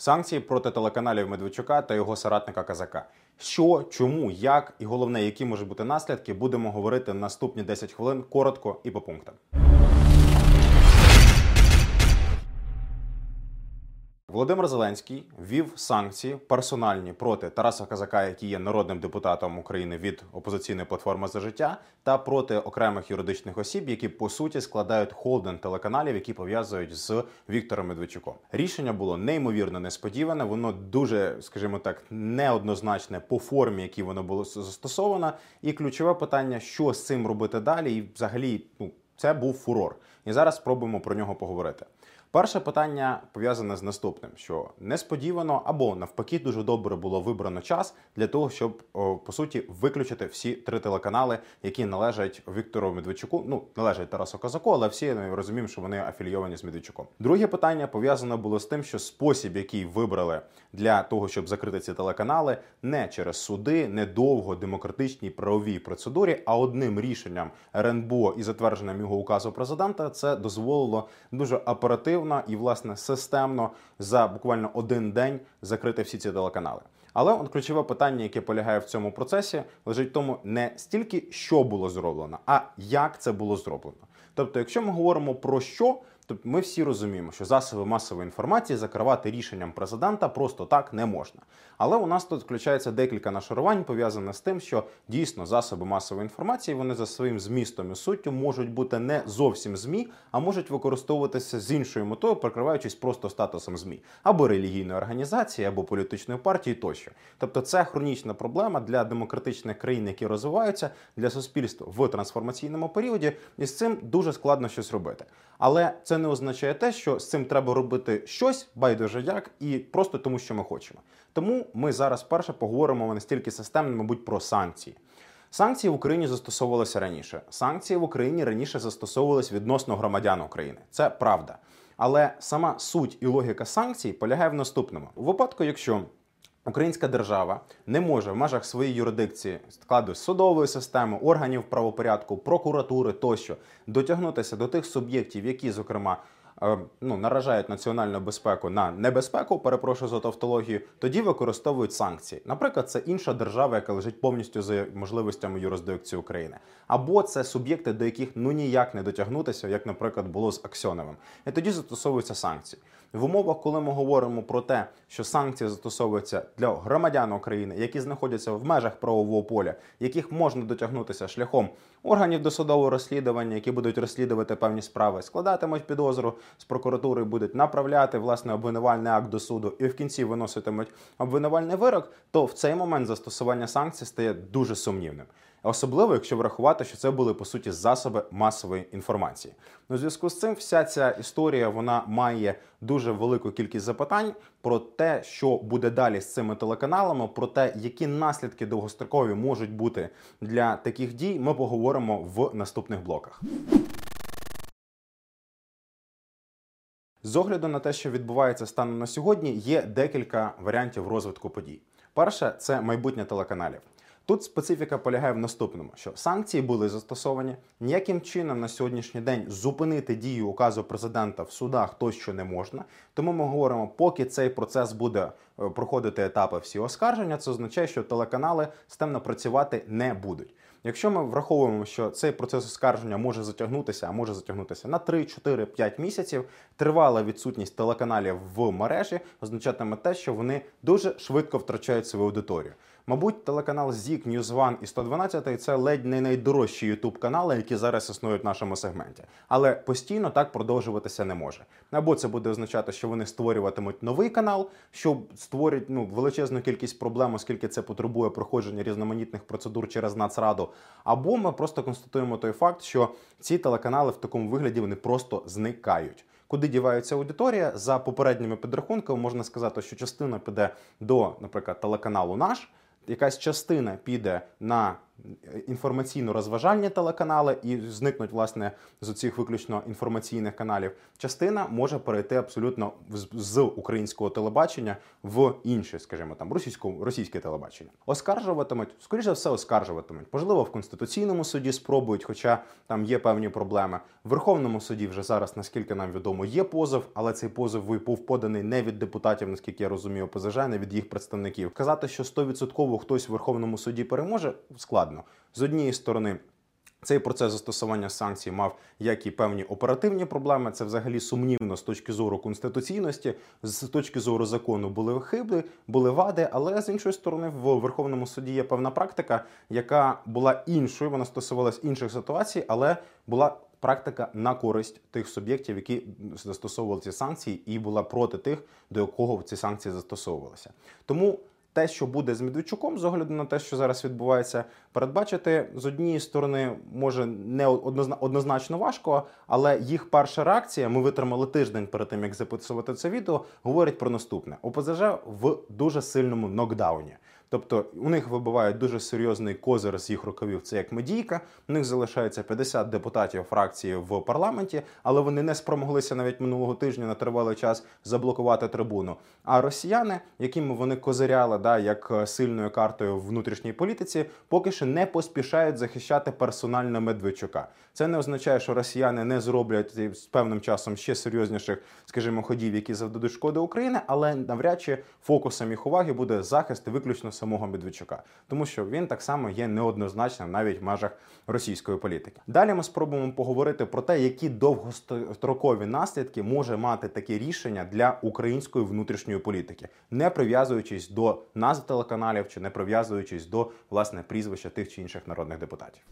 Санкції проти телеканалів Медведчука та його соратника Казака. Що, чому, як і головне, які можуть бути наслідки, будемо говорити наступні 10 хвилин коротко і по пунктам. Володимир Зеленський ввів санкції персональні проти Тараса Казака, який є народним депутатом України від опозиційної платформи за життя, та проти окремих юридичних осіб, які по суті складають холдинг телеканалів, які пов'язують з Віктором Медведчуком. Рішення було неймовірно несподіване. Воно дуже, скажімо так, неоднозначне по формі, які воно було застосовано. І ключове питання, що з цим робити далі, і взагалі, ну це був фурор. І зараз спробуємо про нього поговорити. Перше питання пов'язане з наступним: що несподівано або навпаки дуже добре було вибрано час для того, щоб по суті виключити всі три телеканали, які належать Віктору Медведчуку. Ну належать Тарасу Казаку, але всі розуміємо, що вони афілійовані з Медведчуком. Друге питання пов'язане було з тим, що спосіб, який вибрали для того, щоб закрити ці телеканали, не через суди, не довго демократичній правовій процедурі, а одним рішенням РНБО і затвердженням його указу президента, це дозволило дуже оперативно ефективно і власне системно за буквально один день закрити всі ці телеканали. Але от ключове питання, яке полягає в цьому процесі, лежить в тому не стільки, що було зроблено, а як це було зроблено. Тобто, якщо ми говоримо про що, Тобто ми всі розуміємо, що засоби масової інформації закривати рішенням президента просто так не можна. Але у нас тут включається декілька нашарувань, пов'язаних з тим, що дійсно засоби масової інформації вони за своїм змістом і суттю можуть бути не зовсім змі, а можуть використовуватися з іншою метою, прикриваючись просто статусом змі або релігійної організації, або політичної партії тощо. Тобто, це хронічна проблема для демократичних країн, які розвиваються для суспільства в трансформаційному періоді, і з цим дуже складно щось робити. Але це не означає те, що з цим треба робити щось байдуже як і просто тому, що ми хочемо. Тому ми зараз перше поговоримо не стільки системно, мабуть, про санкції. Санкції в Україні застосовувалися раніше. Санкції в Україні раніше застосовувалися відносно громадян України. Це правда. Але сама суть і логіка санкцій полягає в наступному: у випадку, якщо Українська держава не може в межах своєї юрисдикції складу судової системи, органів правопорядку, прокуратури тощо дотягнутися до тих суб'єктів, які, зокрема, Е, ну, наражають національну безпеку на небезпеку, перепрошую за тавтологію, тоді використовують санкції. Наприклад, це інша держава, яка лежить повністю за можливостями юрисдикції України, або це суб'єкти, до яких ну ніяк не дотягнутися, як, наприклад, було з Аксьоновим. І тоді застосовуються санкції. В умовах, коли ми говоримо про те, що санкції застосовуються для громадян України, які знаходяться в межах правового поля, яких можна дотягнутися шляхом органів досудового розслідування, які будуть розслідувати певні справи, складатимуть підозру з прокуратури, будуть направляти власне обвинувальний акт до суду і в кінці виноситимуть обвинувальний вирок, то в цей момент застосування санкцій стає дуже сумнівним. Особливо, якщо врахувати, що це були по суті засоби масової інформації. Ну, у зв'язку з цим вся ця історія вона має дуже велику кількість запитань про те, що буде далі з цими телеканалами, про те, які наслідки довгострокові можуть бути для таких дій. Ми поговоримо в наступних блоках. З огляду на те, що відбувається станом на сьогодні, є декілька варіантів розвитку подій. Перше це майбутнє телеканалів. Тут специфіка полягає в наступному: що санкції були застосовані ніяким чином на сьогоднішній день зупинити дію указу президента в судах тощо не можна. Тому ми говоримо, поки цей процес буде е, проходити етапи всі оскарження, це означає, що телеканали системно працювати не будуть. Якщо ми враховуємо, що цей процес оскарження може затягнутися, а може затягнутися на 3, 4, 5 місяців, тривала відсутність телеканалів в мережі означатиме те, що вони дуже швидко втрачають свою аудиторію. Мабуть, телеканал News One і 112 – це ледь не найдорожчі ютуб канали, які зараз існують в нашому сегменті. Але постійно так продовжуватися не може. Або це буде означати, що вони створюватимуть новий канал, що створять ну величезну кількість проблем, оскільки це потребує проходження різноманітних процедур через Нацраду. Або ми просто констатуємо той факт, що ці телеканали в такому вигляді вони просто зникають. Куди дівається аудиторія за попередніми підрахунками, можна сказати, що частина піде до, наприклад, телеканалу наш якась частина піде на інформаційно-розважальні телеканали і зникнуть власне з оцих виключно інформаційних каналів. Частина може перейти абсолютно з, українського телебачення в інше, скажімо там, російсько російське телебачення. Оскаржуватимуть, скоріше за все, оскаржуватимуть. Можливо, в конституційному суді спробують, хоча там є певні проблеми. В Верховному суді вже зараз, наскільки нам відомо, є позов, але цей позов був поданий не від депутатів, наскільки я розумію, ОПЗЖ, не від їх представників. Казати, що 100% хтось в Верховному суді переможе, складно з однієї сторони. Цей процес застосування санкцій мав як і певні оперативні проблеми. Це взагалі сумнівно з точки зору конституційності, з точки зору закону були хиби, були вади. Але з іншої сторони, в Верховному суді є певна практика, яка була іншою. Вона стосувалась інших ситуацій, але була практика на користь тих суб'єктів, які застосовували ці санкції, і була проти тих, до якого ці санкції застосовувалися. Тому те, що буде з Медведчуком, з огляду на те, що зараз відбувається, передбачити з однієї сторони може не однозначно важко, але їх перша реакція, ми витримали тиждень перед тим, як записувати це відео, говорить про наступне: ОПЗЖ в дуже сильному нокдауні. Тобто у них вибивають дуже серйозний козир з їх рукавів. Це як медійка. У них залишається 50 депутатів фракції в парламенті, але вони не спромоглися навіть минулого тижня на тривалий час заблокувати трибуну. А росіяни, якими вони козиряли, да як сильною картою в внутрішній політиці, поки що не поспішають захищати персонально Медведчука. Це не означає, що росіяни не зроблять з певним часом ще серйозніших, скажімо, ходів, які завдадуть шкоди України, але навряд чи фокусом їх уваги буде захист виключно самого Медведчука, тому що він так само є неоднозначним навіть в межах російської політики. Далі ми спробуємо поговорити про те, які довгострокові наслідки може мати таке рішення для української внутрішньої політики, не прив'язуючись до назв телеканалів чи не прив'язуючись до власне прізвища тих чи інших народних депутатів.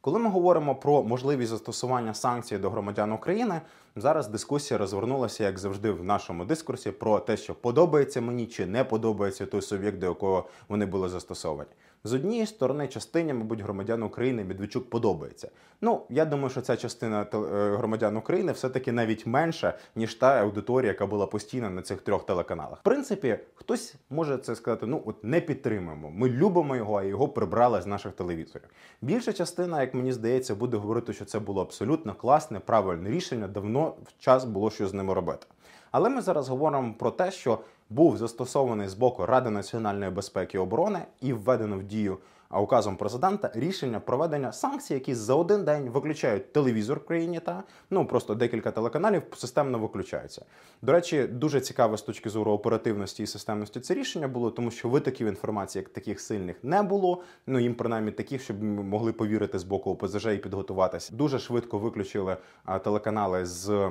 Коли ми говоримо про можливість застосування санкцій до громадян України, зараз дискусія розвернулася, як завжди, в нашому дискурсі про те, що подобається мені чи не подобається той суб'єкт, до якого вони були застосовані. З однієї сторони, частині, мабуть, громадян України Медведчук подобається. Ну, я думаю, що ця частина е, громадян України все-таки навіть менша, ніж та аудиторія, яка була постійна на цих трьох телеканалах. В принципі, хтось може це сказати: ну от не підтримуємо. Ми любимо його, а його прибрали з наших телевізорів. Більша частина, як мені здається, буде говорити, що це було абсолютно класне, правильне рішення. Давно в час було що з ними робити. Але ми зараз говоримо про те, що був застосований з боку Ради національної безпеки і оборони і введено в дію указом президента рішення проведення санкцій, які за один день виключають телевізор в країні та ну просто декілька телеканалів системно виключаються. До речі, дуже цікаве з точки зору оперативності і системності це рішення було, тому що витоків інформації як таких сильних не було. Ну їм принаймні таких, щоб ми могли повірити з боку ОПЗЖ і підготуватися. Дуже швидко виключили телеканали з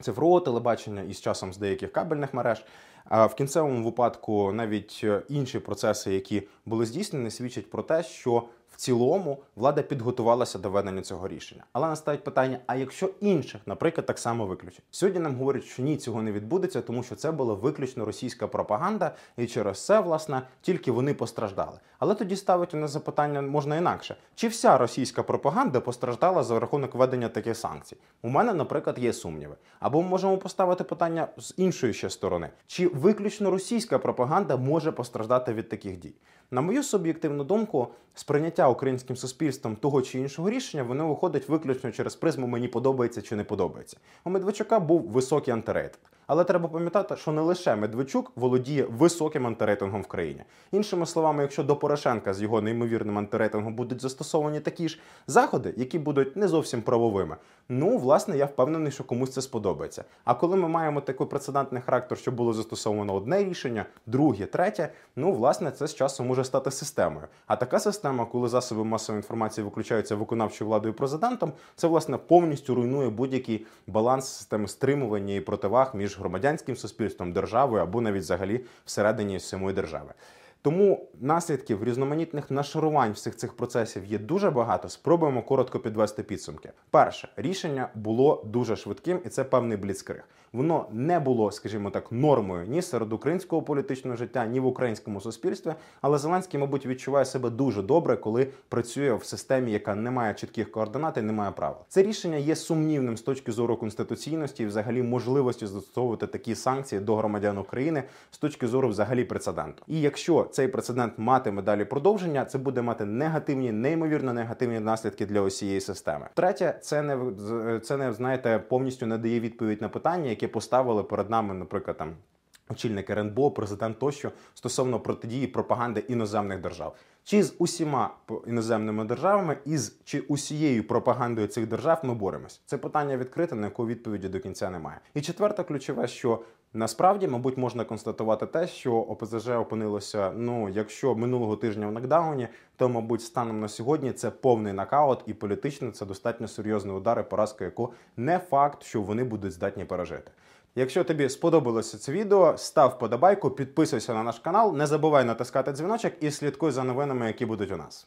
цифрового телебачення і з часом з деяких кабельних мереж. А в кінцевому випадку навіть е, інші процеси, які були здійснені, свідчать про те, що в цілому влада підготувалася до ведення цього рішення. Але настають питання: а якщо інших, наприклад, так само виключать? Сьогодні нам говорять, що ні, цього не відбудеться, тому що це була виключно російська пропаганда, і через це, власне, тільки вони постраждали. Але тоді ставить у нас запитання можна інакше: чи вся російська пропаганда постраждала за рахунок ведення таких санкцій? У мене, наприклад, є сумніви. Або ми можемо поставити питання з іншої ще сторони: чи виключно російська пропаганда може постраждати від таких дій? На мою суб'єктивну думку, сприйняття українським суспільством того чи іншого рішення воно виходить виключно через призму мені подобається чи не подобається. У Медведчука був високий антирейтинг. Але треба пам'ятати, що не лише Медведчук володіє високим антирейтингом в країні. Іншими словами, якщо до Порошенка з його неймовірним антирейтингом будуть застосовані такі ж заходи, які будуть не зовсім правовими, ну власне я впевнений, що комусь це сподобається. А коли ми маємо такий прецедентний характер, що було застосовано одне рішення, друге, третє, ну власне це з часом може стати системою. А така система, коли засоби масової інформації виключаються виконавчою владою і президентом, це власне повністю руйнує будь-який баланс системи стримування і противаг між громадянським суспільством, державою або навіть взагалі всередині самої держави. Тому наслідків різноманітних нашарувань всіх цих процесів є дуже багато. Спробуємо коротко підвести підсумки. Перше рішення було дуже швидким, і це певний бліцкриг. Воно не було, скажімо так, нормою ні серед українського політичного життя, ні в українському суспільстві. Але Зеленський, мабуть, відчуває себе дуже добре, коли працює в системі, яка не має чітких координат і не має правил. Це рішення є сумнівним з точки зору конституційності і взагалі можливості застосовувати такі санкції до громадян України з точки зору взагалі прецеденту. І якщо цей прецедент матиме далі продовження, це буде мати негативні, неймовірно негативні наслідки для усієї системи. Третє, це не це не знаєте повністю не дає відповідь на питання, яке поставили перед нами, наприклад, там. Очільник РНБО, президент тощо стосовно протидії пропаганди іноземних держав, чи з усіма іноземними державами, і з чи усією пропагандою цих держав ми боремось. Це питання відкрите, на яку відповіді до кінця немає. І четверте, ключове, що насправді, мабуть, можна констатувати те, що ОПЗЖ опинилося. Ну, якщо минулого тижня в нокдауні, то мабуть, станом на сьогодні це повний нокаут, і політично це достатньо серйозні удари, поразка яку не факт, що вони будуть здатні пережити. Якщо тобі сподобалося це відео, став подобайку, підписуйся на наш канал, не забувай натискати дзвіночок і слідкуй за новинами, які будуть у нас.